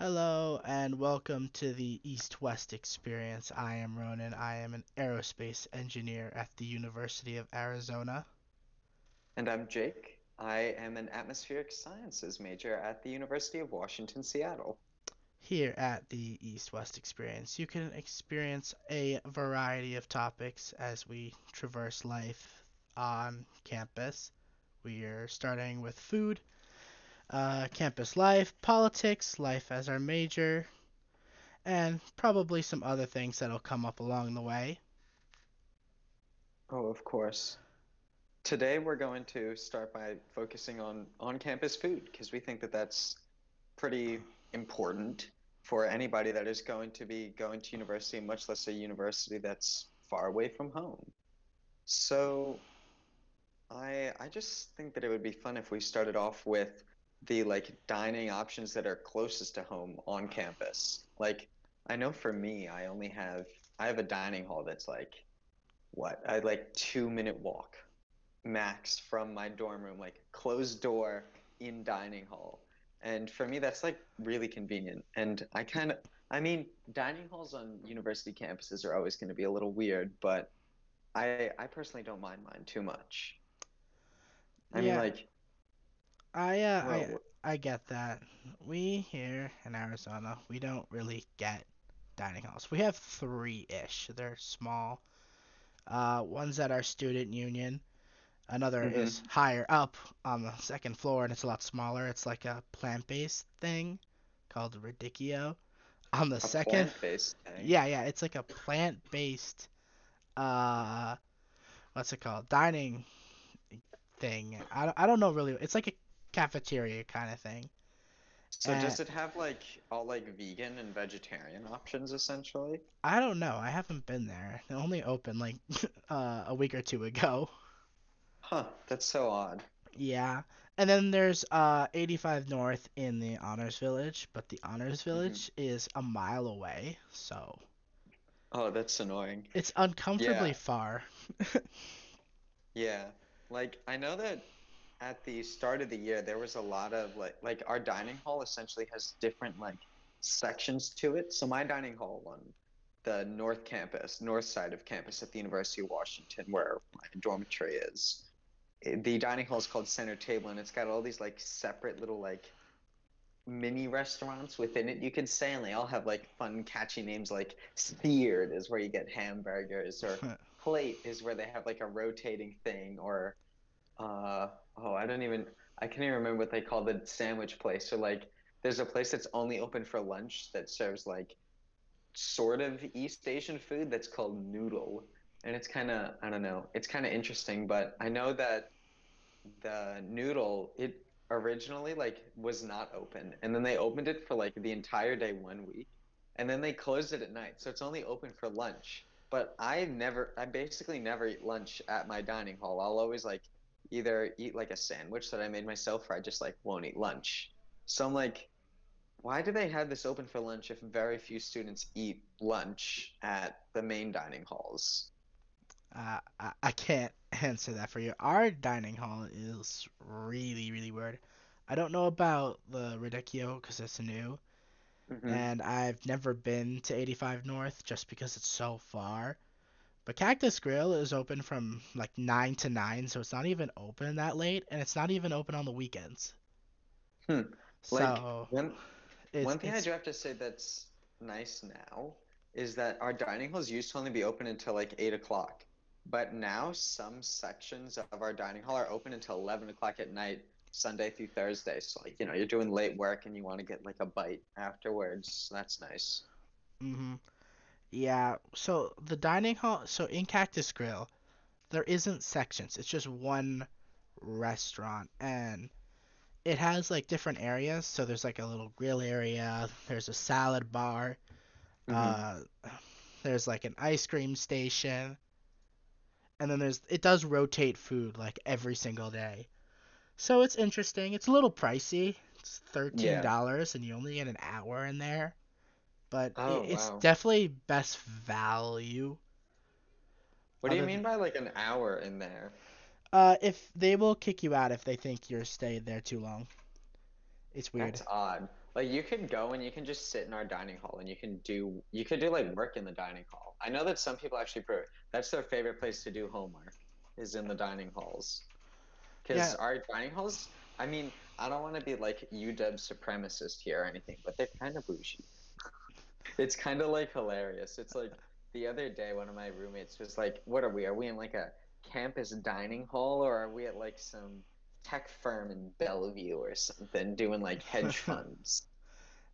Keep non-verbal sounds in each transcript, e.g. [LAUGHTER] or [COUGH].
Hello and welcome to the East West Experience. I am Ronan. I am an aerospace engineer at the University of Arizona. And I'm Jake. I am an atmospheric sciences major at the University of Washington, Seattle. Here at the East West Experience, you can experience a variety of topics as we traverse life on campus. We are starting with food, uh, campus life, politics, life as our major, and probably some other things that'll come up along the way. Oh, of course. Today we're going to start by focusing on on-campus food because we think that that's pretty important for anybody that is going to be going to university, much less a university that's far away from home. So I I just think that it would be fun if we started off with the like dining options that are closest to home on campus. Like I know for me, I only have I have a dining hall that's like what? I like 2 minute walk max from my dorm room, like closed door in dining hall. And for me, that's like really convenient. And I kind of, I mean, dining halls on university campuses are always going to be a little weird, but I, I personally don't mind mine too much. I mean, like, I uh, I well, I get that. We here in Arizona, we don't really get dining halls. We have three-ish. They're small. Uh, one's at our student union. Another hmm is higher up on the second floor, and it's a lot smaller. It's like a plant-based thing called Radicchio. On the a second, yeah, yeah, it's like a plant-based uh, what's it called? Dining thing. I, I don't know really. It's like a cafeteria kind of thing. So And does it have like all like vegan and vegetarian options essentially? I don't know. I haven't been there. It only opened like [LAUGHS] uh, a week or two ago. Huh, that's so odd. Yeah. And then there's uh 85 North in the Honors Village, but the Honors hmm Village is a mile away, so Oh, that's annoying. it's uncomfortably Yeah, far. [LAUGHS] yeah. Like I know that at the start of the year there was a lot of like like our dining hall essentially has different like sections to it. So my dining hall on the north campus, north side of campus at the University of Washington where my dormitory is. The dining hall is called Center Table and it's got all these like separate little like mini restaurants within it, you could say, and they all have like fun, catchy names like Seared is where you get hamburgers, or [LAUGHS] Plate is where they have like a rotating thing, or uh, oh, I don't even, I can't even remember what they call the sandwich place. So like, there's a place that's only open for lunch that serves like sort of East Asian food that's called Noodle, and it's kind of, I don't know, it's kind of interesting, but I know that the noodle it originally like was not open. And then they opened it for like the entire day one week. And then they closed it at night. So it's only open for lunch. But i never i basically never eat lunch at my dining hall. I'll always like either eat like a sandwich that i made myself or i just like won't eat lunch so i'm like why do they have this open for lunch if very few students eat lunch at the main dining halls Uh, I, I can't [LAUGHS] answer that for you. Our dining hall is really, really weird. I don't know about the Radicchio because it's new, hmm and I've never been to 85 North just because it's so far. But Cactus Grill is open from like 9 to 9, so it's not even open that late, and it's not even open on the weekends. hmm. like So it's One thing I do have to say that's nice now is that our dining halls used to only be open until like eight o'clock. But now some sections of our dining hall are open until 11 o'clock at night, Sunday through Thursday. So like, you know, you're doing late work and you want to get like a bite afterwards. So that's nice. hmm Yeah, so the dining hall, so in Cactus Grill, there isn't sections. It's just one restaurant, and it has like different areas. So there's like a little grill area, there's a salad bar, hmm uh, there's like an ice cream station, and then there's it does rotate food like every single day. So it's interesting. It's a little pricey. It's $13 and you only get an hour in there, but Oh, it's wow. definitely best value. What do you mean by like an hour in there? uh, if they will kick you out if they think you're staying there too long. It's weird. That's odd. Like you can go and you can just sit in our dining hall and you can do you could do like work in the dining hall. I know that some people actually pro that's their favorite place to do homework is in the dining halls. Because Yeah. our dining halls, I mean, I don't want to be like UW supremacist here or anything, but they're kind of bougie. It's kind of like hilarious. It's like the other day, one of my roommates was like, "What are we? Are we in like a campus dining hall, or are we at like some tech firm in Bellevue or something doing like hedge [LAUGHS] funds?"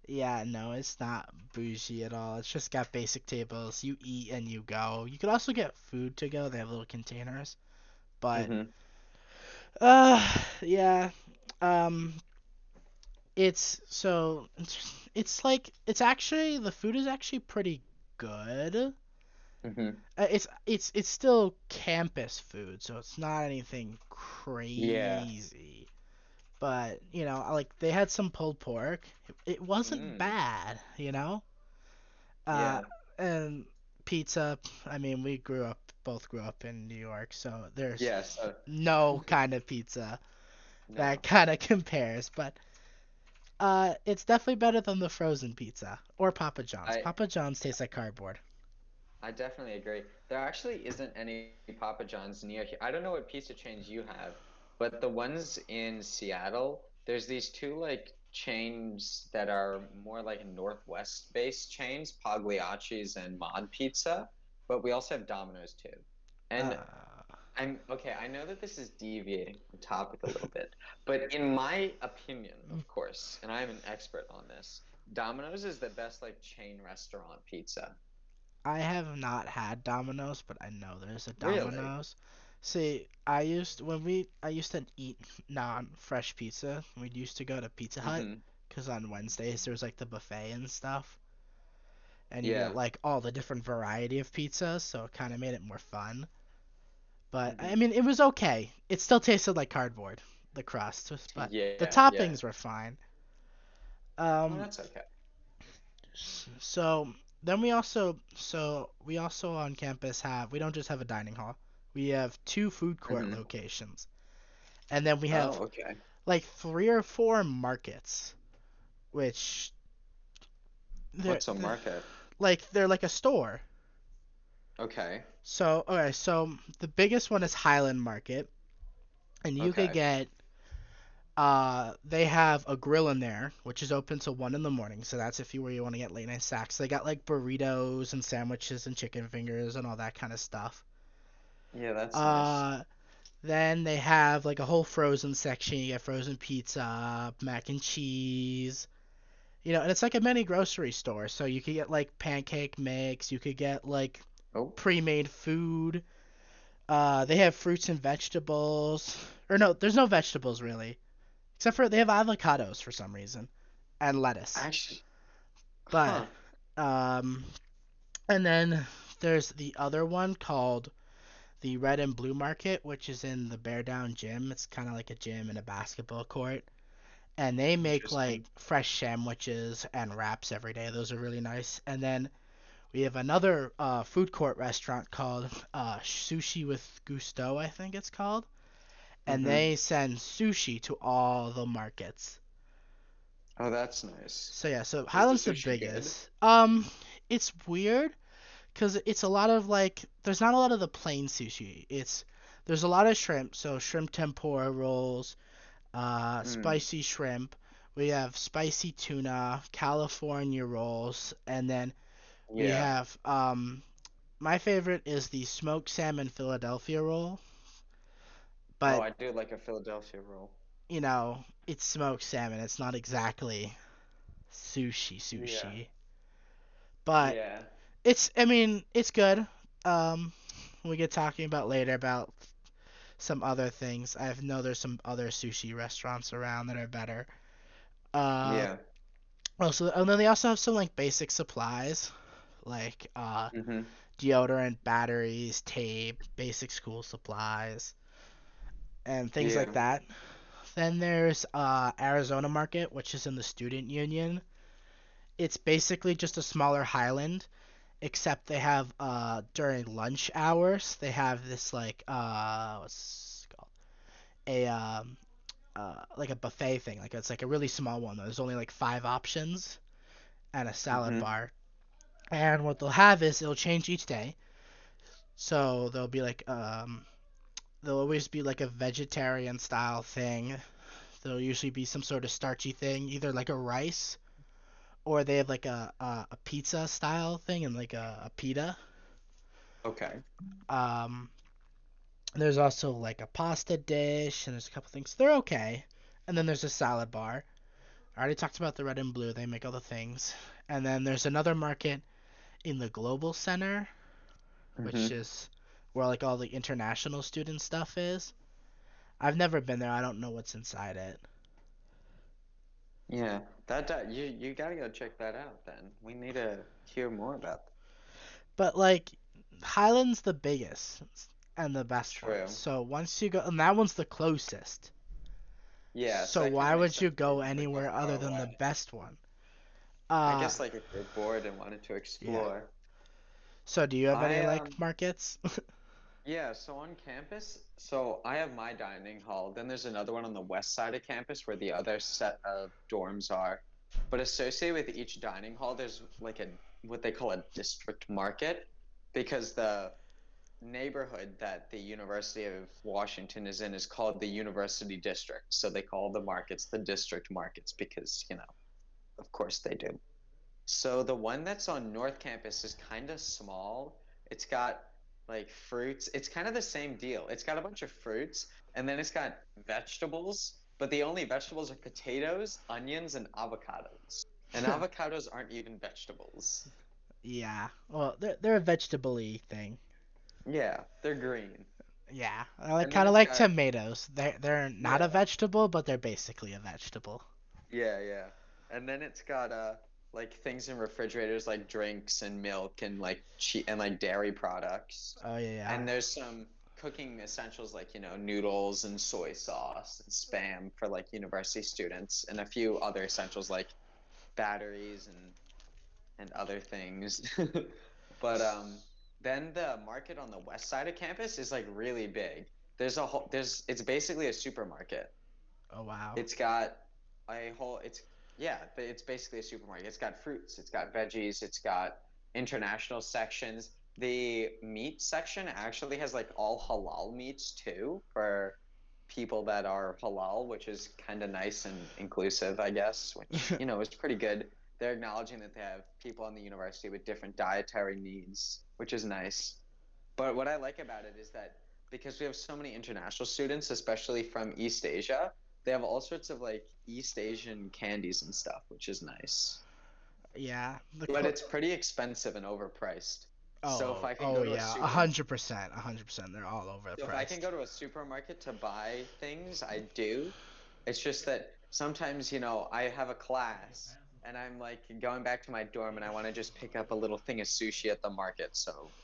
Yeah, no, it's not bougie at all. It's just got basic tables. You eat and you go. You could also get food to go. They have little containers. But Mhm. uh yeah. Um it's so it's, like it's actually the food is actually pretty good. Mhm. Uh, it's it's it's still campus food, so it's not anything crazy. Yeah. But you know, like they had some pulled pork. It, it wasn't Mm. bad, you know. Uh, Yeah. and pizza. I mean, we grew up, both grew up in New York, so there's Yeah. So no kind of pizza no. that kind of compares. But uh, it's definitely better than the frozen pizza or Papa John's. I- Papa John's tastes like cardboard. I definitely agree. There actually isn't any Papa John's near here. I don't know what pizza chains you have, but the ones in Seattle, there's these two like chains that are more like Northwest based chains, Pagliacci's and Mod Pizza, but we also have Domino's too. And Uh, I'm okay, I know that this is deviating from topic a little bit, but in my opinion, of mm. course, and I'm an expert on this, Domino's is the best like chain restaurant pizza. I have not had Domino's, but I know there's a Domino's. Really? See, I used when we I used to eat non-fresh pizza. We used to go to Pizza Hut mm-hmm. because on Wednesdays there was like the buffet and stuff, and you Yeah. get like all the different variety of pizzas, so it kind of made it more fun. But I Mhm. mean, it was okay. It still tasted like cardboard, the crust, but Yeah, the yeah. toppings were fine. Oh, Um, that's okay. so then we also so we also on campus have we don't just have a dining hall. We have two food court Mhm. locations. And then we have oh, okay. like three or four markets which What's a market? like they're like a store. Okay. So okay, so the biggest one is Highland Market. And you could get uh they have a grill in there, which is open till one in the morning. So that's if you where you want to get late night snacks. They got like burritos and sandwiches and chicken fingers and all that kind of stuff. Yeah, that's nice. Uh then they have like a whole frozen section. You get frozen pizza, mac and cheese. You know, and it's like a mini grocery store. So you could get like pancake mix, you could get like Oh, pre-made food. Uh, they have fruits and vegetables. Or no, there's no vegetables really, except for they have avocados for some reason, and lettuce. actually. But huh. um, and then there's the other one called the Red and Blue Market, which is in the Bear Down Gym. It's kind of like a gym and a basketball court. And they make like fresh sandwiches and wraps every day. Those are really nice. And then we have another uh, food court restaurant called uh, Sushi with Gusto, I think it's called. And Mhm. they send sushi to all the markets. Oh, that's nice. So yeah, so Highland's the good? biggest. Um, it's weird because it's a lot of like there's not a lot of the plain sushi. It's there's a lot of shrimp, so shrimp tempura rolls, uh, Mm. spicy shrimp. We have spicy tuna, California rolls, and then we Yeah. have um, my favorite is the smoked salmon Philadelphia roll. But oh, I do like a Philadelphia roll. you know, it's smoked salmon. It's not exactly sushi sushi. But yeah. it's I mean, it's good. Um we get talking about later about some other things. I know there's some other sushi restaurants around that are better. Uh yeah. also and then they also have some like basic supplies like uh Mhm. deodorant, batteries, tape, basic school supplies, and things like that. Then there's uh, Arizona Market, which is in the student union. It's basically just a smaller Highland, except they have uh, during lunch hours they have this like uh, what's it called a um, uh, like a buffet thing. Like it's like a really small one. There's only like five options, and a salad Mhm. bar. And what they'll have is it'll change each day. So there'll be like um, there'll always be like a vegetarian style thing. There'll usually be some sort of starchy thing, either like a rice, or they have like a a, a pizza style thing and like a, a pita. Okay. Um, there's also like a pasta dish, and there's a couple things. They're okay. And then there's a salad bar. I already talked about the red and blue. They make all the things. And then there's another market in the Global Center, which Mhm. is where like all the international student stuff is. I've never been there. I don't know what's inside it. Yeah, that, that you you gotta go check that out then. We need to hear more about that. But like Highland's the biggest and the best True. one. So once you go, and that one's the closest. Yeah. so why would you go that you would anywhere other than the best one? Uh, I guess like if you're bored and wanted to explore. Yeah. so do you have any I, like um, markets? [LAUGHS] Yeah, so on campus, so I have my dining hall. Then there's another one on the west side of campus where the other set of dorms are. But associated with each dining hall, there's like a what they call a district market because the neighborhood that the University of Washington is in is called the University District. So they call the markets the district markets because, you know, of course they do. So the one that's on North Campus is kind of small. It's got like fruits. It's kind of the same deal. It's got a bunch of fruits and then it's got vegetables, but the only vegetables are potatoes, onions, and avocados. And [LAUGHS] avocados aren't even vegetables. yeah. Well, they're they're a vegetable-y thing. Yeah, they're green. Yeah, I like kind of like got- tomatoes. They're they're not a vegetable, but they're basically a vegetable. Yeah, yeah. And then it's got uh like things in refrigerators like drinks and milk and like che- and like dairy products. Oh yeah, yeah. And there's some cooking essentials like, you know, noodles and soy sauce and spam for like university students and a few other essentials like batteries and and other things. [LAUGHS] but um then the market on the west side of campus is like really big. There's a whole there's it's basically a supermarket. oh wow. It's got a whole. It's yeah, but it's basically a supermarket. It's got fruits. It's got veggies. It's got international sections. The meat section actually has like all halal meats too for people that are halal, which is kind of nice and inclusive, I guess. Which [LAUGHS] you know is pretty good. They're acknowledging that they have people in the university with different dietary needs, which is nice. But what I like about it is that because we have so many international students, especially from East Asia, they have all sorts of like East Asian candies and stuff, which is nice. yeah. But clo- it's pretty expensive and overpriced. oh, so if oh, I can oh go to a yeah, a hundred percent, a hundred percent. They're all over the So if. I can go to a supermarket to buy things, I do. It's just that sometimes, you know, I have a class and I'm like going back to my dorm and I want to just pick up a little thing of sushi at the market. So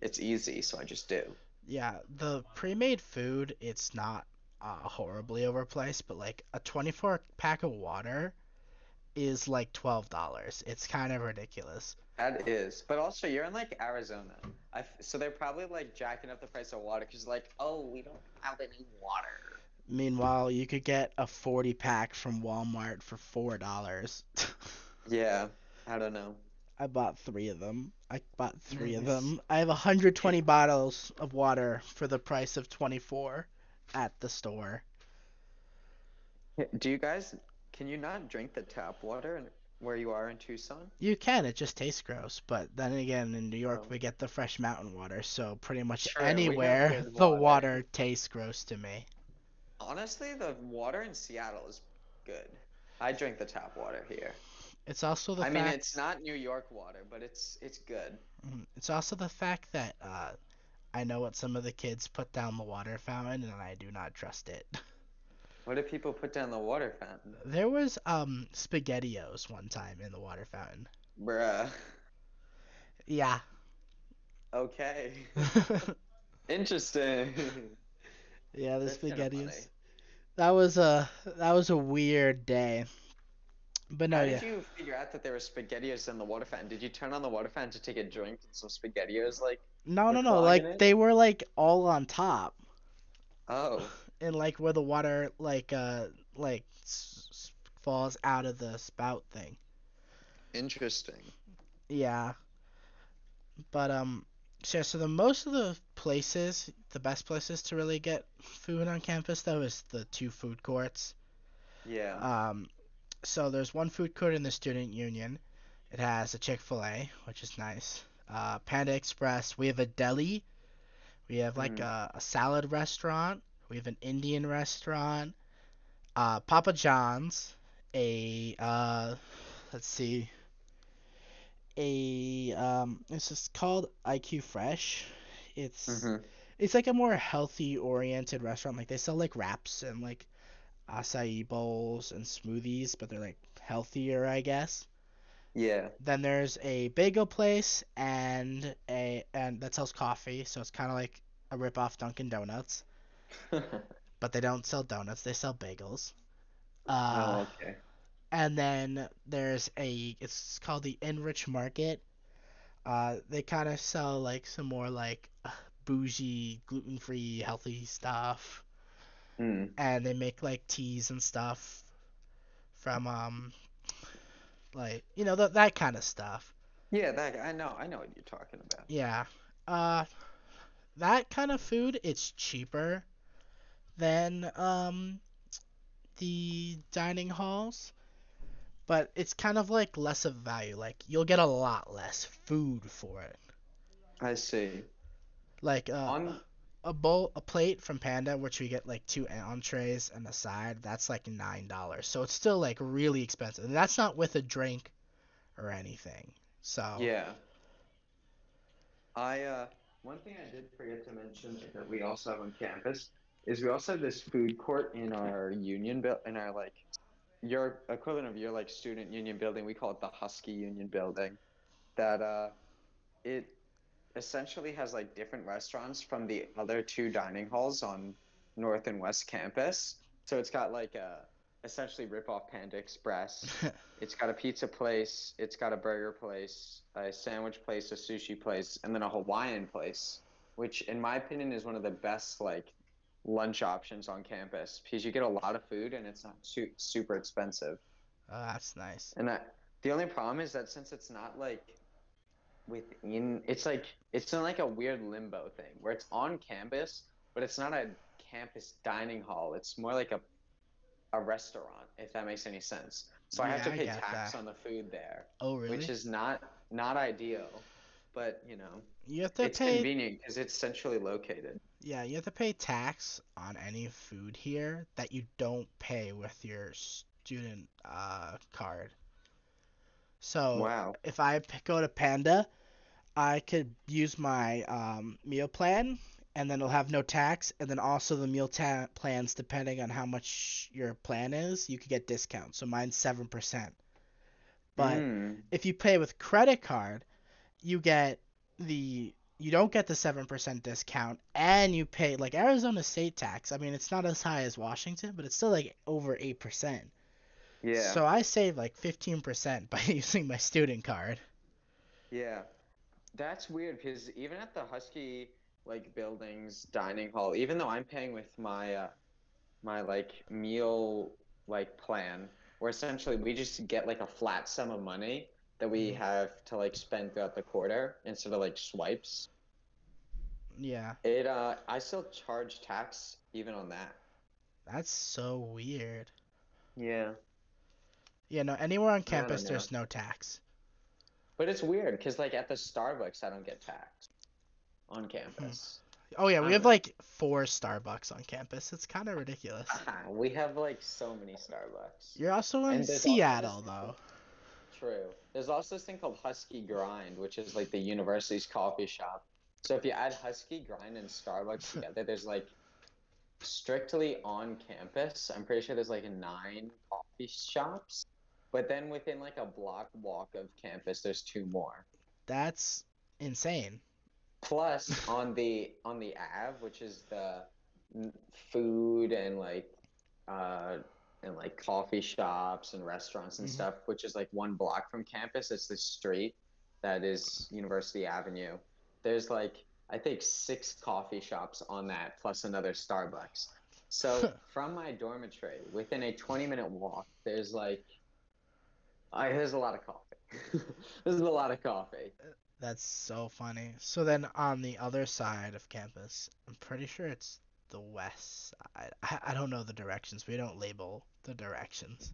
it's easy. So I just do. Yeah, the pre-made food, it's not uh, horribly overpriced, but like a 24 pack of water is like $12. It's kind of ridiculous. That is. But also, you're in like Arizona. I f- so they're probably like jacking up the price of water because, like, oh, we don't have any water. Meanwhile, you could get a 40 pack from Walmart for $4. [LAUGHS] Yeah. I don't know. I bought 3 of them. I bought 3 of them. I have 120 bottles of water for the price of 24 at the store. Do you guys, can you not drink the tap water in, where you are in Tucson? You can, it just tastes gross. But then again, in New York, Oh. we get the fresh mountain water, so pretty much True, anywhere good [LAUGHS] the water. water tastes gross to me. Honestly, the water in Seattle is good. I drink the tap water here. It's also the I fact mean, it's not New York water, but it's it's good. Mhm. it's also the fact that uh, I know what some of the kids put down the water fountain, and I do not trust it. [LAUGHS] What do people put down the water fountain? There was um spaghettios one time in the water fountain. Bruh. Yeah. Okay. [LAUGHS] Interesting. yeah, the That's spaghettios. That was a that was a weird day. But no, How yeah. did you figure out that there were spaghettios in the water fountain? Did you turn on the water fountain to take a drink and some spaghettios like No, no, no. Like it? they were like all on top. oh [LAUGHS] And like where the water like uh like s- falls out of the spout thing. Interesting. Yeah. But um so, so the most of the places, the best places to really get food on campus though is the two food courts. Yeah. Um so there's one food court in the student union. It has a Chick-fil-A, which is nice. Uh Panda Express, we have a deli. We have like Mhm. a, a salad restaurant. We have an Indian restaurant. Uh Papa John's, a uh let's see a um it's just called IQ Fresh. It's Mhm. it's like a more healthy oriented restaurant. Like they sell like wraps and like acai bowls and smoothies, but they're like healthier, I guess. Yeah. Then there's a bagel place and a and that sells coffee, so it's kind of like a rip off Dunkin' Donuts, [LAUGHS] but they don't sell donuts, they sell bagels. Uh, oh, okay. and then there's a it's called the Enrich Market. Uh, they kind of sell like some more like bougie, gluten-free, healthy stuff, Mm. and they make like teas and stuff from um like you know that that kind of stuff. Yeah, that I know. I know what you're talking about. Yeah. Uh that kind of food it's cheaper than um the dining halls. But it's kind of like less of value. Like you'll get a lot less food for it. I see. Like uh, On a bowl, a plate from Panda, which we get like two entrees and a side, that's like nine dollars. So it's still like really expensive. And that's not with a drink or anything. So yeah. I uh one thing I did forget to mention that we also have on campus is we also have this food court in our union built in our like your equivalent of your like student union building. We call it the Husky Union Building. That uh it essentially has like different restaurants from the other two dining halls on North and West campus. So it's got like a essentially rip off Panda Express. [LAUGHS] It's got a pizza place, it's got a burger place, a sandwich place, a sushi place, and then a Hawaiian place, which in my opinion is one of the best like lunch options on campus because you get a lot of food and it's not su- super expensive. oh, that's nice. And that the only problem is that since it's not like within, it's like it's in like a weird limbo thing where it's on campus, but it's not a campus dining hall. It's more like a a restaurant, if that makes any sense. So I have to pay tax that. on the food there, Oh really? which is not not ideal. But you know, you have to it's pay convenient because it's centrally located. Yeah, you have to pay tax on any food here that you don't pay with your student uh, card. So Wow. if I go to Panda, I could use my um, meal plan, and then it'll have no tax, and then also the meal ta- plans, depending on how much your plan is, you could get discounts. So mine's seven percent. But Mm. if you pay with credit card, you get the you don't get the 7% discount and you pay like Arizona state tax. I mean, it's not as high as Washington, but it's still like over 8%. Yeah. So I save like 15% [LAUGHS] by using my student card. Yeah, that's weird because even at the Husky like buildings dining hall, even though I'm paying with my uh, my like meal like plan, where essentially we just get like a flat sum of money that we Mhm. have to like spend throughout the quarter instead of like swipes. Yeah, It uh, I still charge tax even on that. that's so weird. Yeah, Yeah, no, anywhere on campus know. there's no tax. but it's weird because like at the Starbucks I don't get taxed on campus. Hmm. Oh yeah, we have know. like four Starbucks on campus. It's kind of ridiculous. [LAUGHS] we have like so many Starbucks. You're also in there's also Seattle though. True. There's also this thing called Husky Grind, which is like the university's coffee shop. So if you add Husky Grind and Starbucks [LAUGHS] together, there's like strictly on campus. I'm pretty sure there's like nine coffee shops. But then within like a block walk of campus, there's two more. That's insane. Plus [LAUGHS] on the on the Ave, which is the food and like uh and like coffee shops and restaurants and Mhm. stuff, which is like one block from campus. It's the street that is University Avenue. There's like I think six coffee shops on that plus another Starbucks. So [LAUGHS] from my dormitory, within a 20 minute walk, there's like, I there's a lot of coffee. [LAUGHS] there's a lot of coffee. That's so funny. So then on the other side of campus, I'm pretty sure it's the west side. I, I don't know the directions. We don't label the directions.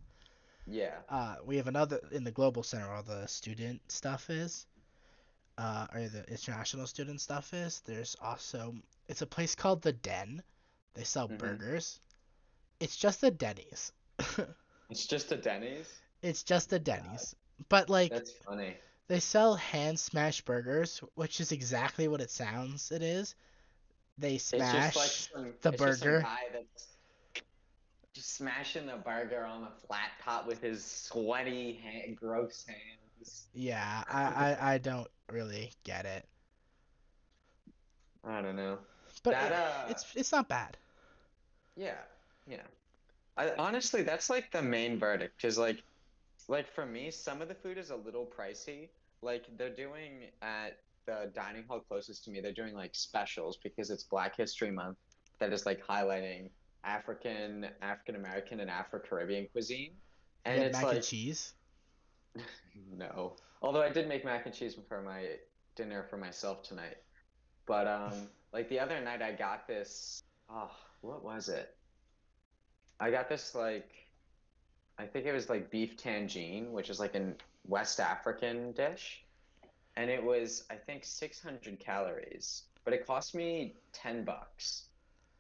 Yeah. Uh, we have another in the global center where all the student stuff is, uh, or the international student stuff is. There's also it's a place called the Den. They sell Mhm. burgers. It's just a Denny's. [LAUGHS] It's just a Denny's. It's just a Denny's. But like That's funny. they sell hand smash burgers, which is exactly what it sounds it is. They smash just like some, the just burger. guy that's just smashing the burger on the flat top with his sweaty, hand, gross hands. Yeah, I, I I don't really get it. I don't know. But That, uh, it's it's not bad. Yeah, yeah. I, honestly, that's like the main verdict. Cause like, like for me, some of the food is a little pricey. Like they're doing at the dining hall closest to me, they're doing like specials because it's Black History Month. That is like highlighting African, African American, and Afro Caribbean cuisine. And it's mac like and cheese. [LAUGHS] no. Although I did make mac and cheese for my dinner for myself tonight. But um [LAUGHS] like the other night I got this oh, what was it? I got this like I think it was like beef tangine, which is like a West African dish. And it was I think 600 calories, but it cost me 10 bucks.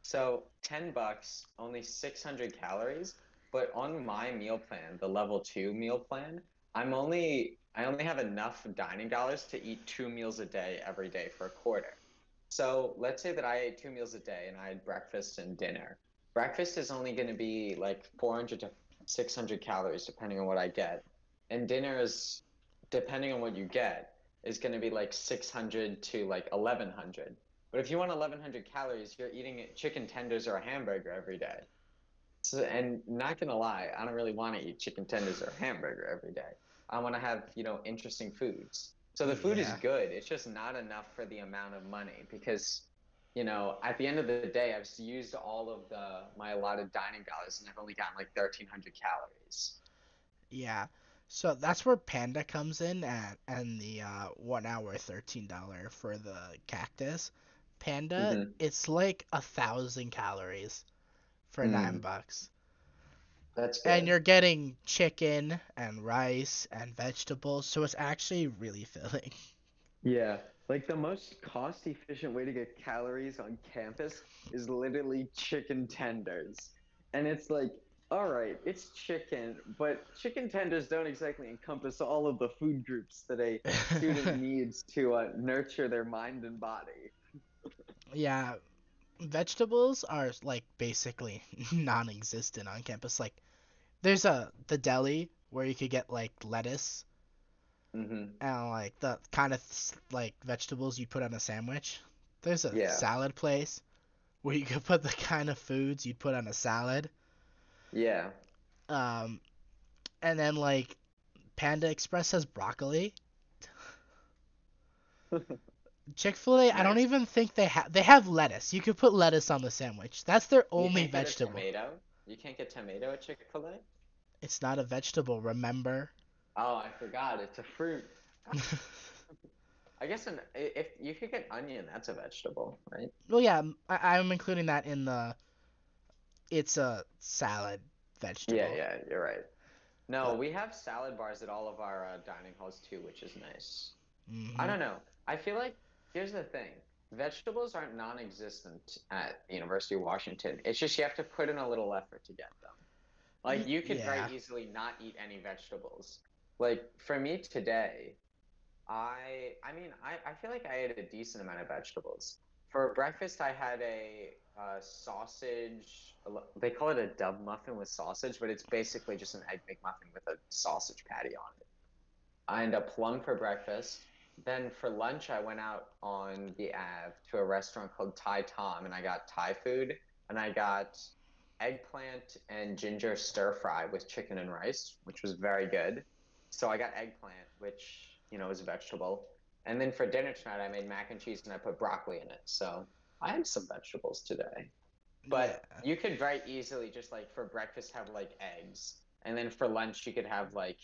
So 10 bucks, only 600 calories, but on my meal plan, the level 2 meal plan, I'm only I only have enough dining dollars to eat two meals a day every day for a quarter. So let's say that I ate two meals a day and I had breakfast and dinner. Breakfast is only going to be like 400 to 600 calories depending on what I get, and dinner is depending on what you get is going to be like 600 to like 1100. But if you want 1100 calories, you're eating chicken tenders or a hamburger every day. So, and not gonna lie, I don't really want to eat chicken tenders or hamburger every day. I want to have, you know, interesting foods. So the food is good. It's just not enough for the amount of money because, you know, at the end of the day, I've used all of the my allotted dining dollars and I've only gotten like 1300 calories. Yeah. So that's where Panda comes in at and the uh, one hour thirteen dollar for the cactus. Panda, Mhm. it's like a thousand calories for nine Mm. bucks. That's good. And you're getting chicken and rice and vegetables, so it's actually really [LAUGHS] filling. Yeah, like the most cost efficient way to get calories on campus is literally chicken tenders. And it's like, all right, it's chicken, but chicken tenders don't exactly encompass all of the food groups that a student [LAUGHS] needs to uh, nurture their mind and body. Yeah, vegetables are like basically [LAUGHS] non-existent on campus. Like, there's a the deli where you could get like lettuce hmm and like the kind of like vegetables you put on a sandwich. There's a Yeah. salad place where you could [LAUGHS] put the kind of foods you'd put on a salad. Yeah. Um, and then like Panda Express has broccoli. [LAUGHS] Chick Fil A, I don't even think they have. They have lettuce. You could put lettuce on the sandwich. That's their You only a vegetable. tomato. You can't get tomato at Chick Fil A. It's not a vegetable. Remember? Oh, I forgot. It's a fruit. [LAUGHS] I guess an, if you could get onion, that's a vegetable, right? well, yeah, I, am including that in the. It's a salad vegetable. Yeah, yeah, you're right. No, But- we have salad bars at all of our uh, dining halls too, which is nice. Mhm. I don't know. I feel like here's the thing: vegetables aren't non-existent at the University of Washington. It's just you have to put in a little effort to get them. Like you could yeah. very easily not eat any vegetables. Like for me today, I I mean I, I feel like I ate a decent amount of vegetables. For breakfast, I had a uh, sausage. They call it a dub muffin with sausage, but it's basically just an egg McMuffin with a sausage patty on it. And a plum for breakfast. Then for lunch, I went out on the Ave to a restaurant called Thai Tom, and I got Thai food, and I got eggplant and ginger stir fry with chicken and rice, which was very good. So I got eggplant, which you know is a vegetable, and then for dinner tonight, I made mac and cheese and I put broccoli in it. So I had some vegetables today. But Yeah. you could very easily just like for breakfast have like eggs, and then for lunch you could have like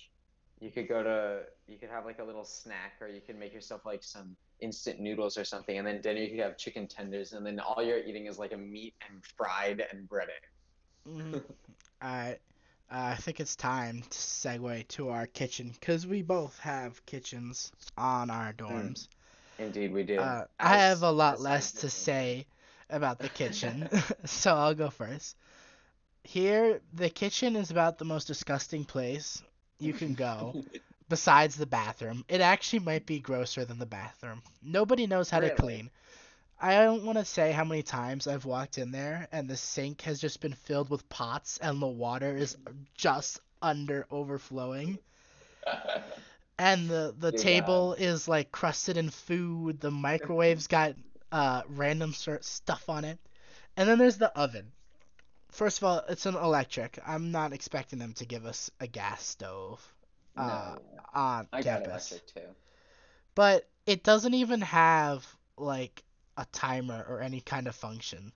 you could go to you could have like a little snack, or you could make yourself like some instant noodles or something, and then dinner you could have chicken tenders, and then all you're eating is like a meat and fried and breaded. [LAUGHS] Mhm. Alright. Uh, I think it's time to segue to our kitchen because we both have kitchens on our dorms. Indeed, we do. Uh, I have a lot less to say about the kitchen, [LAUGHS] [LAUGHS] so I'll go first. Here, the kitchen is about the most disgusting place you can go, [LAUGHS] besides the bathroom. It actually might be grosser than the bathroom. Nobody knows how to clean. I don't want to say how many times I've walked in there and the sink has just been filled with pots and the water is just under overflowing. [LAUGHS] And the the Dear table is like crusted in food. The microwave's got uh random sort stuff on it. And then there's the oven. First of all, it's an electric. I'm not expecting them to give us a gas stove No, uh, on I got campus. electric too. But it doesn't even have like a timer or any kind of function.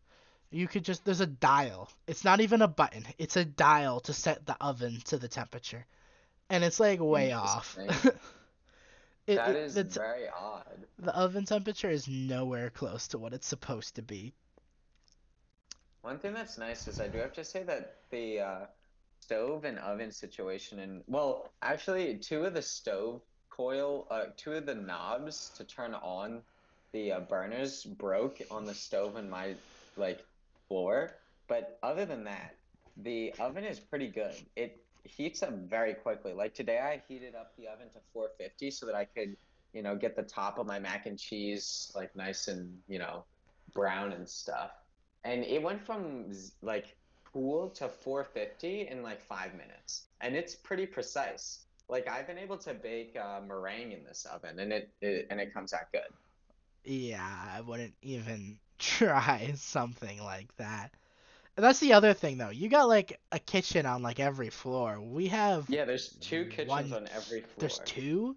You could just there's a dial. It's not even a button. It's a dial to set the oven to the temperature. And it's like way off. [LAUGHS] It- That it- is very odd. the oven temperature is nowhere close to what it's supposed to be. One thing that's nice is I do have to say that the uh, stove and oven situation, and well, actually, two of the stove coil, uh, two of the knobs to turn on the uh, burners broke on the stove in my like floor. But other than that, the oven is pretty good. It heats up very quickly. Like today, I heated up the oven to 450 so that I could, you know, get the top of my mac and cheese like nice and you know brown and stuff and it went from like cool to 450 in like five minutes and it's pretty precise like i've been able to bake uh, meringue in this oven and it, it and it comes out good Yeah, I wouldn't even [LAUGHS] try something like that. And that's the other thing though. You got like a kitchen on like every floor. We have yeah there's two kitchens One- on every floor there's two?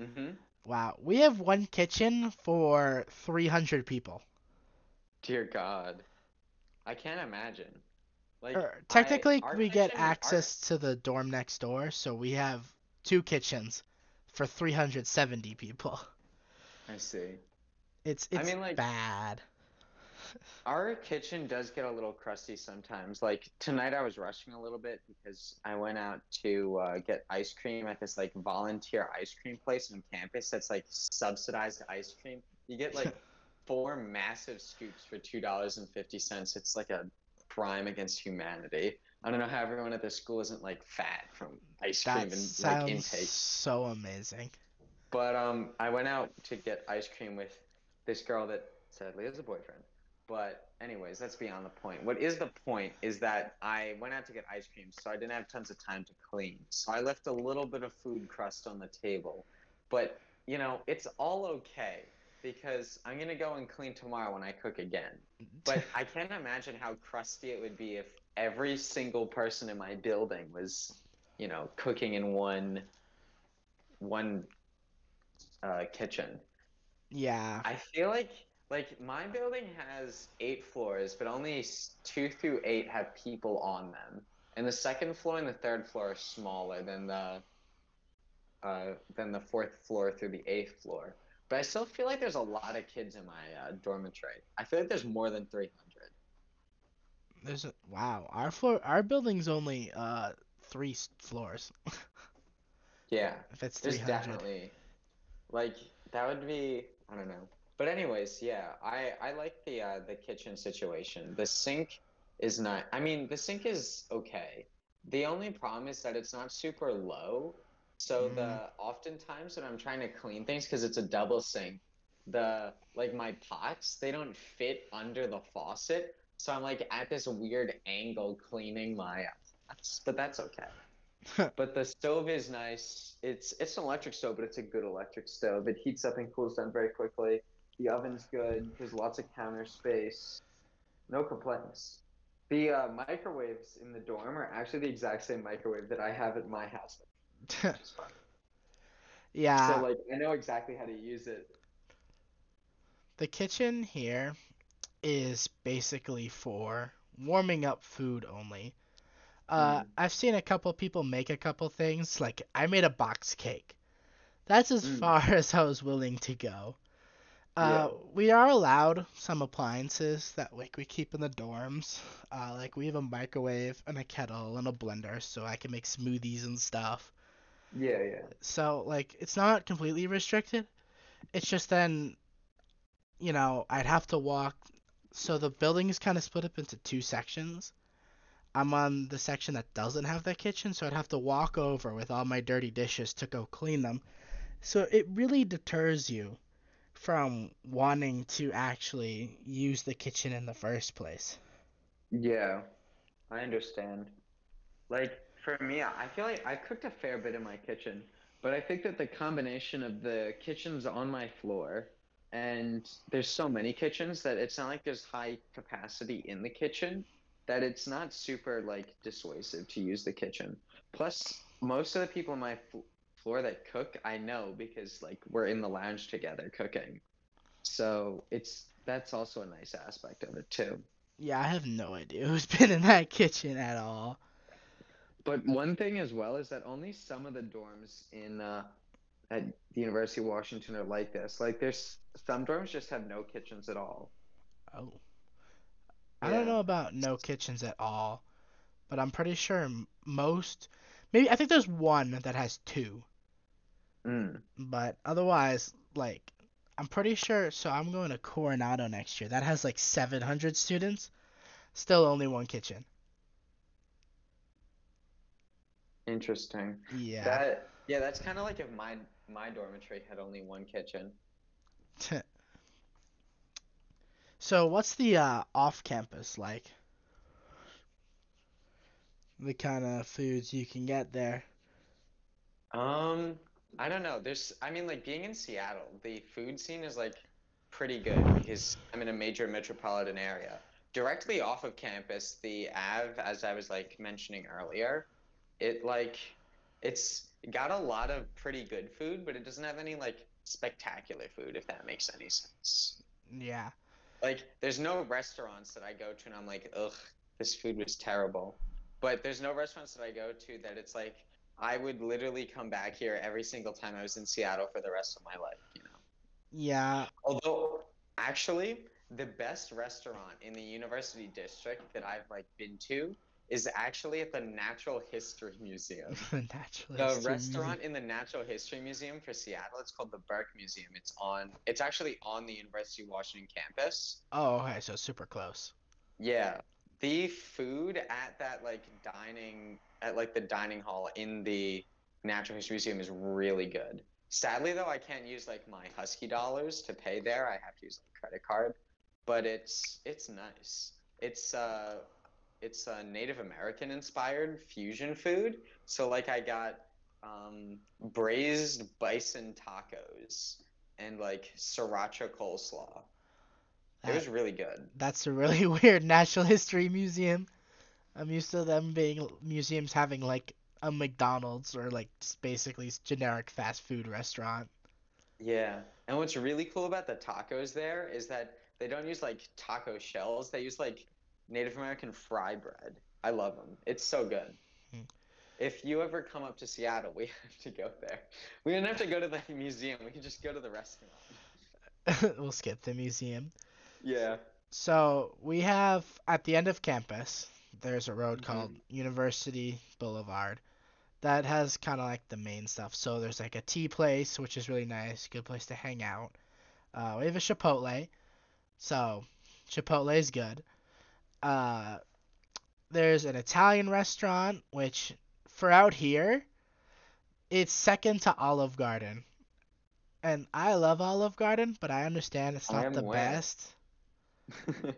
mm-hmm. Wow. We have one kitchen for 300 people. dear god i can't imagine like Or, technically, our we get kitchen- our- access to the dorm next door, so we have two kitchens for 370 people. i see It's I it's mean, like- bad. [LAUGHS] Our kitchen does get a little crusty sometimes. Like tonight, I was rushing a little bit because I went out to uh, get ice cream at this like volunteer ice cream place on campus. That's like subsidized ice cream. You get like [LAUGHS] four massive scoops for two dollars and fifty cents. It's like a crime against humanity. I don't know how everyone at this school isn't like fat from ice cream That and like intake. so amazing. But um, I went out to get ice cream with this girl that sadly has a boyfriend. But anyways, that's beyond the point. What is the point is that I went out to get ice cream, so I didn't have tons of time to clean. So I left a little bit of food crust on the table. But you know, it's all okay because I'm gonna go and clean tomorrow when I cook again. [LAUGHS] But I can't imagine how crusty it would be if every single person in my building was, you know, cooking in one one uh, kitchen. Yeah. I feel like like my building has eight floors, but only two through eight have people on them, and the second floor and the third floor are smaller than the uh, than the fourth floor through the eighth floor. But I still feel like there's a lot of kids in my uh, dormitory. I feel like there's more than 300. There's a wow. Our floor, our building's only uh three floors. [LAUGHS] Yeah. If it's 300. There's definitely like that would be I don't know. But anyways, yeah, I I like the uh, the kitchen situation. The sink is not. I mean, the sink is okay. The only problem is that it's not super low. So Mm. the oftentimes when I'm trying to clean things because it's a double sink, the like my pots they don't fit under the faucet. So I'm like at this weird angle cleaning my pots, but that's okay. [LAUGHS] But the stove is nice. It's it's an electric stove, but it's a good electric stove. It heats up and cools down very quickly. The oven's good. There's lots of counter space. No complaints. The uh, microwaves in the dorm are actually the exact same microwave that I have at my house. Which is fun. yeah. So like I know exactly how to use it. the kitchen here is basically for warming up food only. Uh, Mm. I've seen a couple people make a couple things. Like I made a box cake. That's as Mm. far [LAUGHS] as I was willing to go. Uh, Yeah. we are allowed some appliances that like we keep in the dorms. Uh, like we have a microwave and a kettle and a blender, so I can make smoothies and stuff. Yeah, yeah. So like it's not completely restricted. It's just then, you know, I'd have to walk. So the building is kind of split up into two sections. I'm on the section that doesn't have the kitchen, so I'd have to walk over with all my dirty dishes to go clean them. So it really deters you from wanting to actually use the kitchen in the first place. Yeah, I understand. Like for me, I feel like I cooked a fair bit in my kitchen, but I think that the combination of the kitchens on my floor and there's so many kitchens that it's not like there's high capacity in the kitchen that it's not super like dissuasive to use the kitchen. Plus, most of the people on my fl floor that cook, I know because like we're in the lounge together cooking. So it's that's also a nice aspect of it too. Yeah, I have no idea who's [LAUGHS] been in that kitchen at all. But one thing as well is that only some of the dorms in uh, at the University of Washington are like this. Like there's some dorms just have no kitchens at all. Oh. I don't know about no kitchens at all, but I'm pretty sure most, maybe I think there's one that has two, Mm. but otherwise, like, I'm pretty sure. So I'm going to Coronado next year. That has like 700 students. Still only one kitchen. Interesting. Yeah. That yeah, that's kind of like if my my dormitory had only one kitchen. [LAUGHS] So what's the uh, off-campus like? The kind of foods you can get there. Um, I don't know. There's, I mean, like being in Seattle, the food scene is like pretty good because I'm in a major metropolitan area. Directly off of campus, the Ave, as I was like mentioning earlier, it like it's got a lot of pretty good food, but it doesn't have any like spectacular food, if that makes any sense. Yeah. Like, there's no restaurants that I go to and I'm like, ugh, this food was terrible. But there's no restaurants that I go to that it's like I would literally come back here every single time I was in Seattle for the rest of my life, you know. Yeah. Although, actually, the best restaurant in the University District that I've like been to is actually at the Natural History Museum. [LAUGHS] Naturally. The restaurant in the Natural History Museum for Seattle, it's called the Burke Museum. It's on it's actually on the University of Washington campus. Oh, okay, so super close. Yeah. The food at that like dining at like the dining hall in the Natural History Museum is really good. Sadly though, I can't use like my Husky dollars to pay there. I have to use like credit card. But it's it's nice. It's uh it's a Native American inspired fusion food. So like I got um braised bison tacos and like sriracha coleslaw. It was really good. That's a really [LAUGHS] weird National history museum. I'm used to them being museums having like a McDonald's or like basically generic fast food restaurant. Yeah. And what's really cool about the tacos there is that they don't use like taco shells. They use like Native American fry bread. I love them. It's so good. Hmm. If you ever come up to Seattle, we [LAUGHS] have to go there. We don't have to go to the [LAUGHS] museum. We can just go to the restaurant. [LAUGHS] we'll skip the museum. Yeah. So we have at the end of campus, there's a road Mhm. called University Boulevard that has kind of like the main stuff. So there's like a tea place, which is really nice, good place to hang out. Uh, we have a Chipotle, so Chipotle is good. Uh, there's an Italian restaurant, which for out here, it's second to Olive Garden. And I love Olive Garden, but I understand it's not the aware. best. [LAUGHS]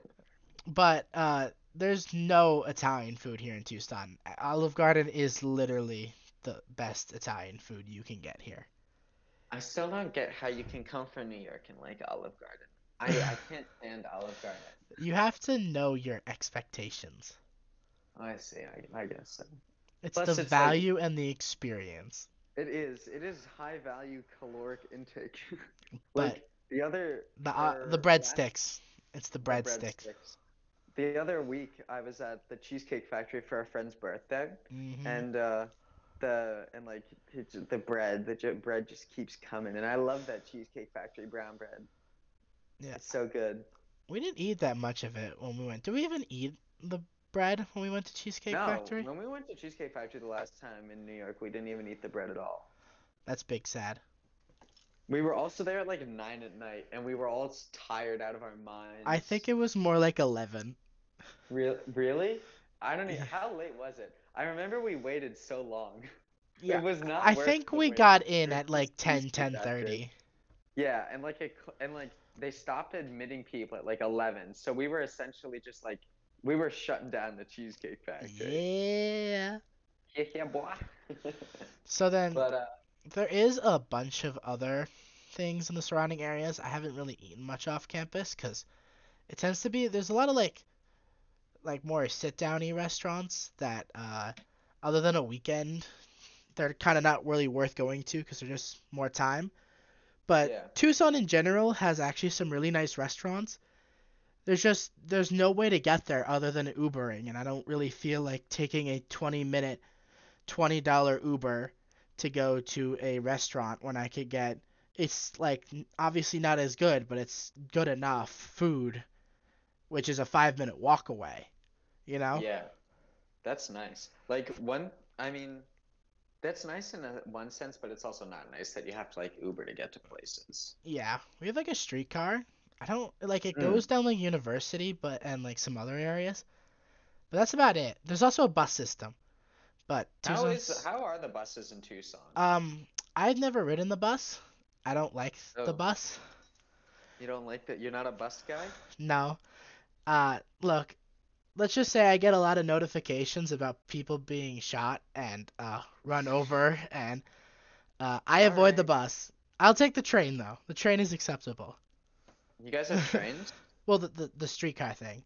But uh, there's no Italian food here in Tucson. Olive Garden is literally the best Italian food you can get here. I still don't get how you can come from New York and like Olive Garden. I, I [LAUGHS] can't stand Olive Garden. You have to know your expectations. I see. I, I guess so. It's Plus the it's like- value and the experience. It is. It is high value caloric intake. [LAUGHS] But the other the uh, the breadsticks, It's the breadsticks. The other week, I was at the Cheesecake Factory for a friend's birthday, hmm and uh, the and like the bread, the bread just keeps coming, and I love that Cheesecake Factory brown bread. Yeah. It's so good. We didn't eat that much of it when we went. Did we even eat the bread when we went to Cheesecake no, Factory? when we went to Cheesecake Factory the last time in New York, we didn't even eat the bread at all. That's big sad. We were also there at like nine at night, and we were all tired out of our minds. I think it was more like 11. Real, really? I don't even. Yeah. How late was it? I remember we waited so long. [LAUGHS] Yeah, It was not. I think we got in at like 10, Cheesecake Factory. 10:30. Yeah, and like it, cl- and like they stopped admitting people at like eleven, so we were essentially just like we were shutting down the Cheesecake Factory. Yeah. Yeah, yeah, boy. So then but uh, there is a bunch of other things in the surrounding areas. I haven't really eaten much off campus because it tends to be there's a lot of like like more sit downy restaurants that uh other than a weekend they're kind of not really worth going to because they're just more time. But Yeah. Tucson in general has actually some really nice restaurants. There's just there's no way to get there other than Ubering, and I don't really feel like taking a 20 minute, twenty dollar Uber to go to a restaurant when I could get it's like obviously not as good, but it's good enough food, which is a five minute walk away. You know? yeah, that's nice. Like one, I mean, that's nice in a, one sense, but it's also not nice that you have to like Uber to get to places. Yeah, we have like a streetcar. I don't like it Mm. goes down like University, but and like some other areas. But that's about it. There's also a bus system. But How Tucson's- is how are the buses in Tucson? um I've never ridden the bus. I don't like the Oh. bus. you don't like that? You're not a bus guy? No. Uh look, let's just say I get a lot of notifications about people being shot and uh run over and uh I avoid the bus. I'll take the train though. The train is acceptable. You guys have trains? [LAUGHS] Well, the the, the streetcar thing.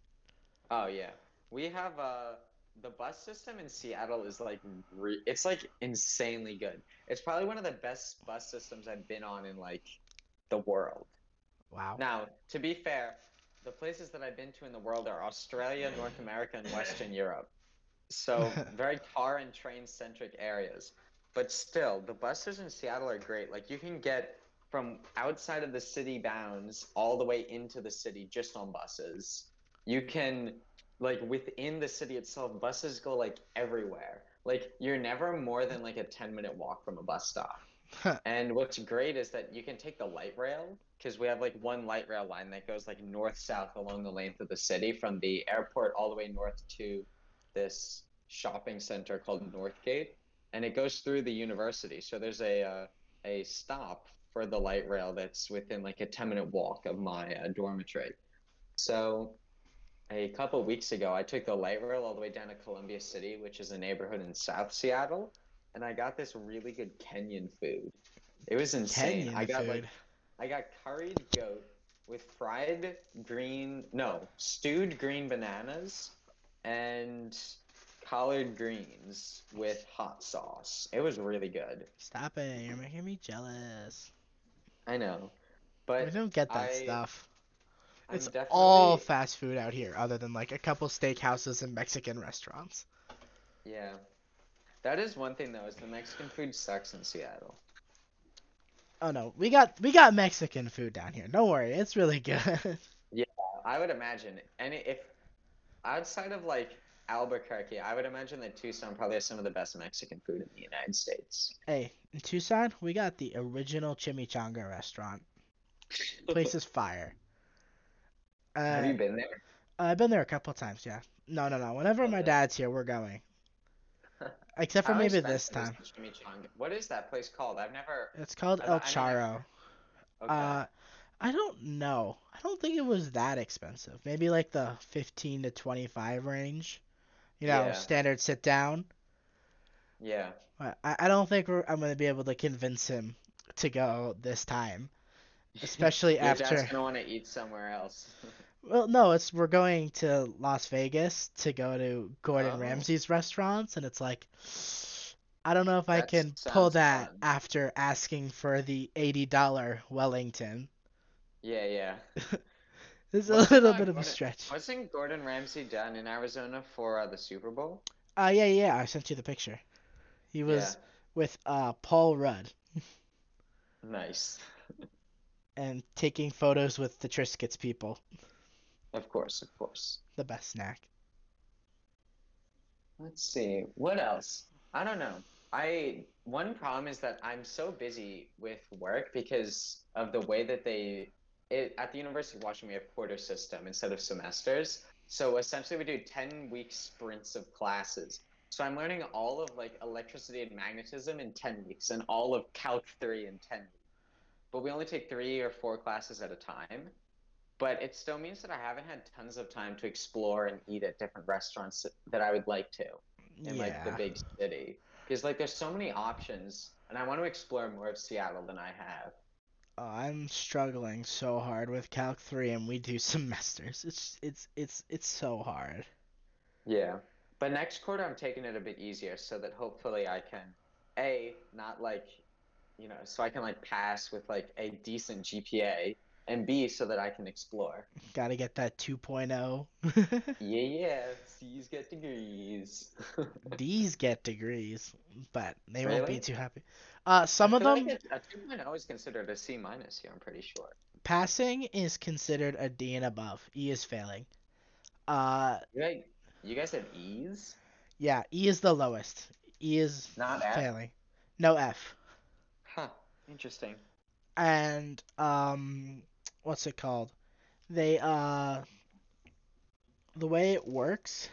Oh yeah, we have uh the bus system in Seattle is like re- it's like insanely good. It's probably one of the best bus systems I've been on in like the world. Wow. Now, to be fair, the places that I've been to in the world are Australia, North America, and Western [LAUGHS] Europe. So [LAUGHS] very car and train centric areas. But still, the buses in Seattle are great. Like you can get from outside of the city bounds all the way into the city just on buses. You can like within the city itself, buses go like everywhere. Like you're never more than like a 10 minute walk from a bus stop. And what's great is that you can take the light rail because we have like one light rail line that goes like north south along the length of the city from the airport all the way north to this shopping center called Northgate, and it goes through the university. So there's a uh, a stop for the light rail that's within like a 10 minute walk of my uh, dormitory. So a couple weeks ago, I took the light rail all the way down to Columbia City, which is a neighborhood in South Seattle, and I got this really good Kenyan food. It was insane. Kenyan I got food. like I got curried goat with fried green, no, stewed green bananas and collard greens with hot sauce. It was really good. Stop it. You're making me jealous. I know. But we don't get that I- stuff. I'm It's definitely all fast food out here, other than like a couple steakhouses and Mexican restaurants. Yeah. That is one thing though, is the Mexican food sucks in Seattle. Oh no, we got we got Mexican food down here. Don't worry, it's really good. [LAUGHS] Yeah, I would imagine any if outside of like Albuquerque, I would imagine that Tucson probably has some of the best Mexican food in the United States. hey, in Tucson, we got the original chimichanga restaurant. Place is fire. Uh, Have you been there? I've been there a couple times, yeah. No, no, no. Whenever my dad's here, we're going. [LAUGHS] Except for maybe this time. is the chimichanga? What is that place called? I've never. It's called I- El I mean, I've- Charro. Okay. Uh, I don't know. I don't think it was that expensive. Maybe like the 15 to 25 range. You know, Yeah. standard sit down. yeah. But I, I don't think we're, I'm going to be able to convince him to go this time. [LAUGHS] Especially Your after. dad's gonna want to eat somewhere else. [LAUGHS] Well, no, it's we're going to Las Vegas to go to Gordon Oh. Ramsay's restaurants, and it's like, I don't know if I can pull that fun. after asking for the eighty dollar Wellington. yeah, yeah. [LAUGHS] It's a little bit of a stretch. Wasn't Gordon Ramsay down in Arizona for uh, the Super Bowl? Uh, yeah, yeah, I sent you the picture. He was with uh Paul Rudd Nice. [LAUGHS] and taking photos with the Triscuits people. Of course, of course. The best snack. Let's see. What else? I don't know. I one problem is that I'm so busy with work because of the way that they it, at the University of Washington we have quarter system instead of semesters. So essentially we do 10 week sprints of classes. So I'm learning all of like electricity and magnetism in 10 weeks and all of Calc 3 in 10 weeks. But we only take 3 or 4 classes at a time. But it still means that I haven't had tons of time to explore and eat at different restaurants that I would like to in like the big city because like there's so many options and i want to explore more of seattle than i have Oh, I'm struggling so hard with Calc 3 and we do [LAUGHS] semesters. It's it's it's it's so hard. yeah but next quarter i'm taking it a bit easier so that hopefully i can a not like you know so i can like pass with like a decent gpa and b so that i can explore Got to get that oh. 2.0. yeah [LAUGHS] yeah c's get degrees [LAUGHS] D's get degrees, but they won't be too happy. Uh, some of them like a, a 2.0 is considered a c minus here i'm pretty sure passing is considered a D and above. E is failing. Uh, you guys, you guys have e's yeah, E is the lowest. E is not f failing. No F. huh interesting and um what's it called they uh the way it works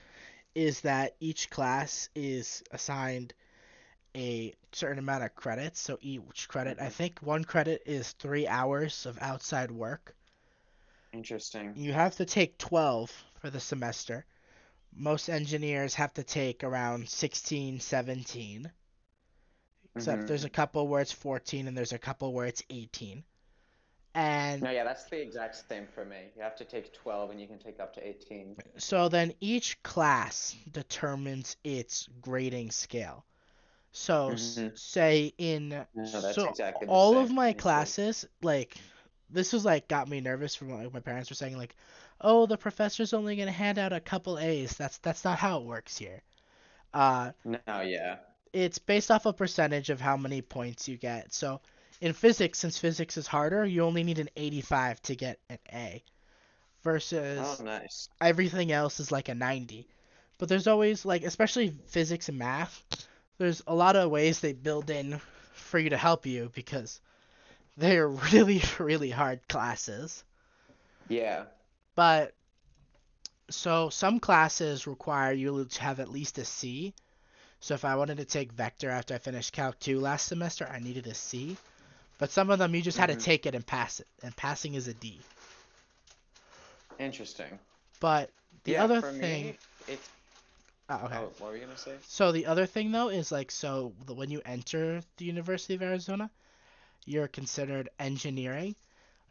is that each class is assigned a certain amount of credits so each credit i Mhm. think one credit is three hours of outside work Interesting. you have to take 12 for the semester most engineers have to take around 16 17 except Mhm. there's a couple where it's 14 and there's a couple where it's 18 and No, yeah, that's the exact same for me. You have to take 12 and you can take up to 18. So then each class determines its grading scale. So Mhm. say in No, that's so exactly all same of my for me, too. classes like this was like got me nervous from like my parents were saying like oh the professor's only going to hand out a couple A's. That's that's not how it works here. Uh No, yeah. it's based off a percentage of how many points you get. So in physics, since physics is harder, you only need an 85 to get an A. Versus Oh, nice. everything else is like a 90. But there's always like especially physics and math, there's a lot of ways they build in for you to help you because they're [LAUGHS] really really hard classes. Yeah. But so some classes require you to have at least a C. So if I wanted to take vector after I finished Calc 2 last semester, I needed a C. But some of them you just had Mhm. to take it and pass it, and passing is a D. Interesting. But the yeah, other for thing, me, it's. oh, okay. Oh, what were you gonna say? So the other thing though is like so when you enter the University of Arizona, you're considered engineering,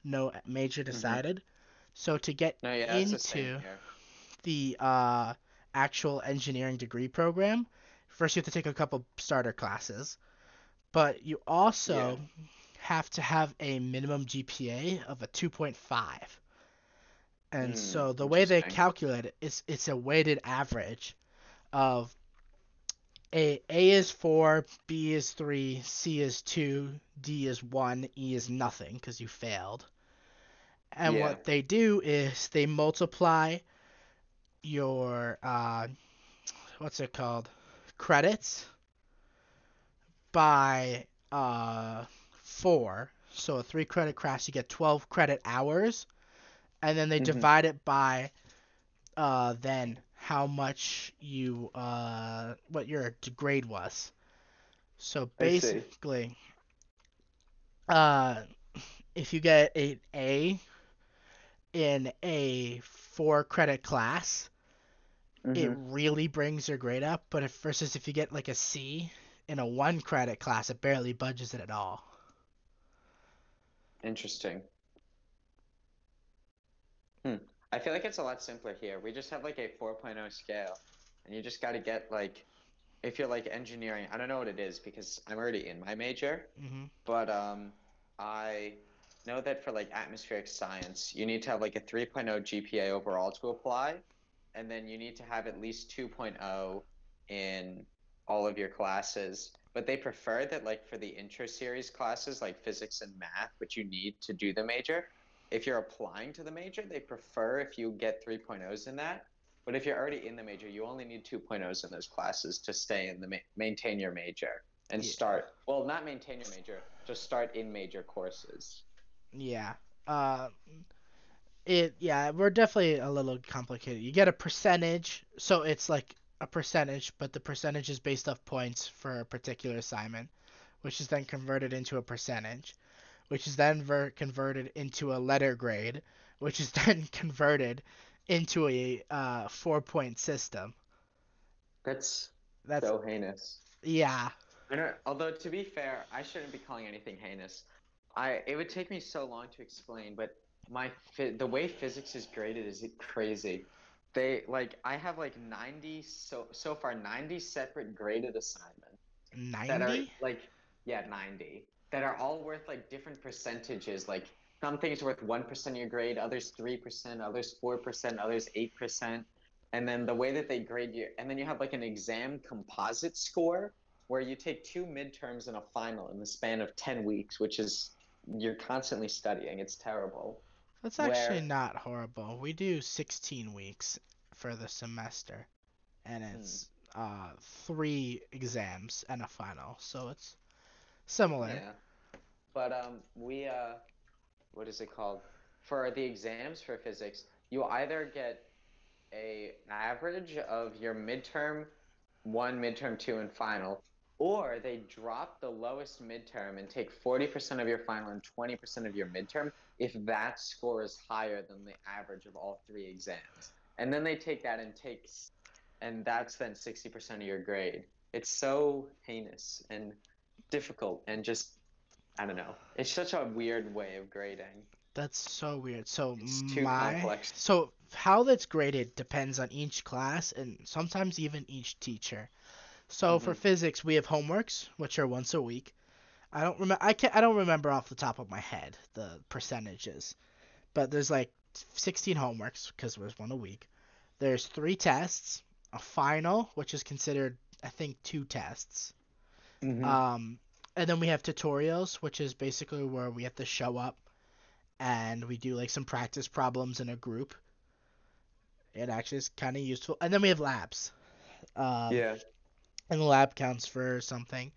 no major decided. So to get No, yeah, it's the into the uh, actual engineering degree program, first you have to take a couple starter classes, but you also have to have a minimum GPA of a 2.5. And Hmm, so the way they calculate it is it's a weighted average of a A is 4, B is 3, C is 2, D is 1, E is nothing because you failed. And Yeah. what they do is they multiply your uh, what's it called credits by uh, four. So a three credit class, you get 12 credit hours, and then they Mhm. divide it by uh, then how much you uh, what your grade was. So basically, uh, if you get an A in a four credit class, it Mhm. really brings your grade up. But if versus if you get like a C in a one credit class, it barely budges it at all. Interesting. Hmm. I feel like it's a lot simpler here. We just have like a 4.0 scale, and you just got to get like, if you're like engineering, I don't know what it is because I'm already in my major, hmm but um, I know that for like atmospheric science, you need to have like a 3.0 GPA overall to apply, and then you need to have at least 2.0 in all of your classes. But they prefer that like for the intro series classes like physics and math, which you need to do the major, if you're applying to the major, they prefer if you get 3.0s in that. But if you're already in the major, you only need 2.0s in those classes to stay in the ma- maintain your major and Yeah. start. Well, not maintain your major, just start in major courses. Yeah. Uh, it yeah, we're definitely a little complicated. You get a percentage, so it's like a percentage, but the percentage is based off points for a particular assignment, which is then converted into a percentage, which is then ver- converted into a letter grade, which is [LAUGHS] then converted into a uh, four-point system. That's That's so heinous. yeah. I don't, although to be fair, I shouldn't be calling anything heinous. I it would take me so long to explain, but my the way physics is graded is crazy. They like I have like 90 so so far 90 separate graded assignments that are Ninety. like yeah 90 that are all worth like different percentages. Like some things worth 1% of your grade others 3% others 4% others 8% and then the way that they grade you and then you have like an exam composite score where you take two midterms and a final in the span of 10 weeks which is you're constantly studying. It's terrible That's actually not horrible. We do 16 weeks for the semester, and Hmm. it's uh, three exams and a final, so it's similar. Yeah. But um, we uh, what is it called? For the exams for physics, you either get a average of your midterm one, midterm two, and final, or they drop the lowest midterm and take 40% of your final and 20% of your midterm if that score is higher than the average of all three exams. And then they take that and takes and that's then 60% of your grade. It's so heinous and difficult and just I don't know. It's such a weird way of grading. That's so weird. So It's too my complex. so how that's graded depends on each class and sometimes even each teacher. So for Mhm. physics, we have homeworks, which are once a week. I don't remember. I can not I don't remember off the top of my head the percentages, but there's like 16 homeworks because there's one a week. There's three tests, a final, which is considered I think two tests. Mhm. Um, and then we have tutorials, which is basically where we have to show up and we do like some practice problems in a group. It actually is kind of useful. And then we have labs. Um, yeah. And the lab counts for something.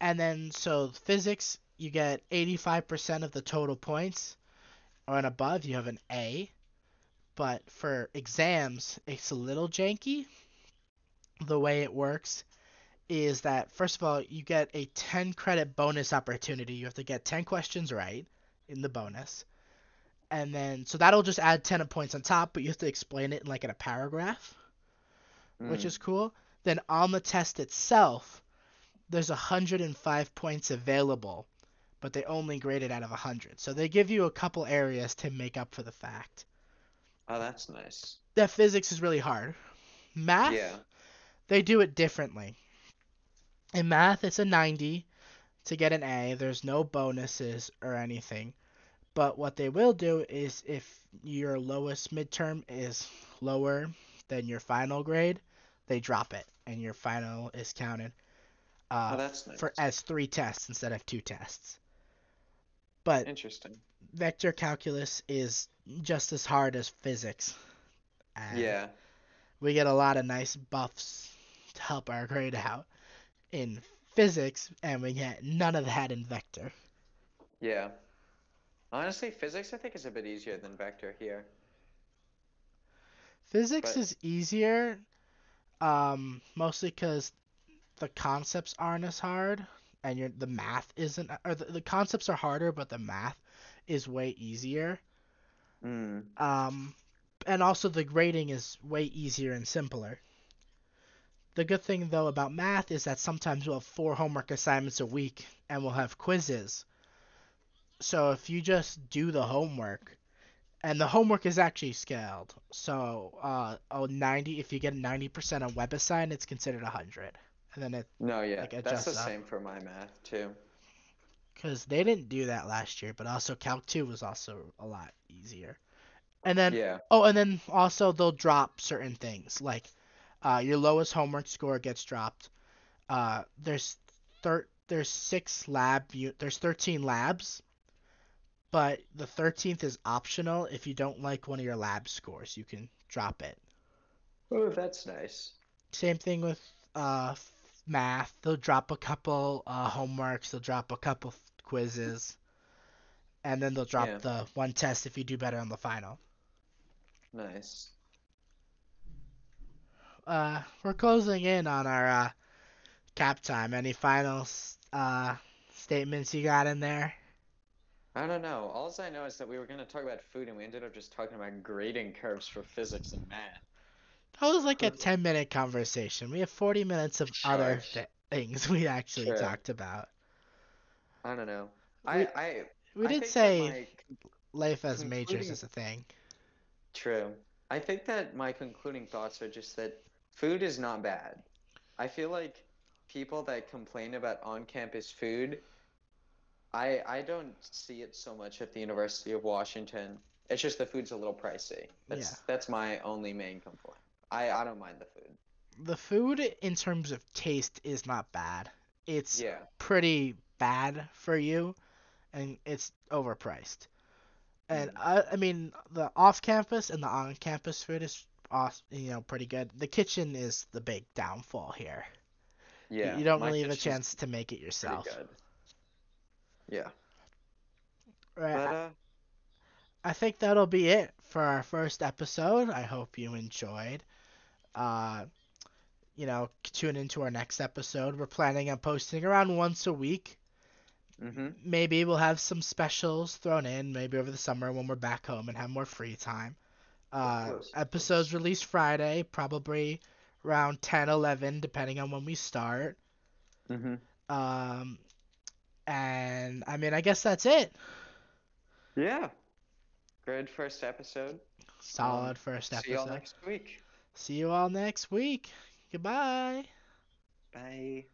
And then so physics, you get 85% of the total points, or and above, you have an A. But for exams, it's a little janky. The way it works is that first of all, you get a 10 credit bonus opportunity. You have to get 10 questions right in the bonus. And then so that'll just add 10 points on top, but you have to explain it in like in a paragraph which Mm. is cool. Then on the test itself, there's 105 points available, but they only grade it out of 100. So they give you a couple areas to make up for the fact Oh, that's nice. that physics is really hard. Math, Yeah. they do it differently. In math, it's a 90 to get an A. There's no bonuses or anything. But what they will do is if your lowest midterm is lower than your final grade, they drop it and your final is counted uh, oh, that's nice. for as three tests instead of two tests. But Interesting. vector calculus is just as hard as physics. And Yeah. we get a lot of nice buffs to help our grade out in physics, and we get none of that in vector. Yeah. Honestly, physics I think is a bit easier than vector here. Physics But- is easier, um, mostly because the concepts aren't as hard, and your the math isn't, or the, the concepts are harder, but the math is way easier. Mm. Um, and also the grading is way easier and simpler. The good thing though about math is that sometimes we'll have four homework assignments a week and we'll have quizzes. So if you just do the homework, and the homework is actually scaled. So uh, oh, 90 if you get 90% on WebAssign, it's considered 100. And then it No, yeah. Like, that's the up. same for my math too. because they didn't do that last year. But also Calc two was also a lot easier. And then Yeah. oh, and then also they'll drop certain things like uh, your lowest homework score gets dropped. Uh, there's thir- there's six lab u- there's 13 labs, but the 13th is optional. If you don't like one of your lab scores, you can drop it. Oh, that's nice. Same thing with uh, math. They'll drop a couple uh, homeworks. They'll drop a couple quizzes, and then they'll drop Yeah. the one test if you do better on the final. Nice. Uh, we're closing in on our uh, cap time. Any final uh, statements you got in there? I don't know. All I know is that we were going to talk about food and we ended up just talking about grading curves for physics and math. That was like a 10 minute conversation. We have 40 minutes of other th- things we actually Sure. talked about. I don't know. We- I, I, We I did say life as majors is a thing. True. I think that my concluding thoughts are just that food is not bad. I feel like people that complain about on-campus food, I I don't see it so much at the University of Washington. It's just the food's a little pricey. That's Yeah. that's my only main complaint. I I don't mind the food. The food, in terms of taste, is not bad. It's Yeah. pretty bad for you, and it's overpriced. And mm. I, I mean, the off-campus and the on-campus food is, aws- you know, pretty good. The kitchen is the big downfall here. You- Yeah. you don't really have a chance to make it yourself. Yeah. Right. But I- uh I think that'll be it for our first episode. I hope you enjoyed. Uh, you know, tune into our next episode. We're planning on posting around once a week. mhm. Maybe we'll have some specials thrown in, maybe over the summer when we're back home and have more free time. Uh, course, episodes released Friday, probably around 10, 11, depending on when we start. Mhm. Um, and I mean, I guess that's it. Yeah. Good first episode. Solid Um, first See episode. y'all next week. See you all next week. Goodbye. Bye.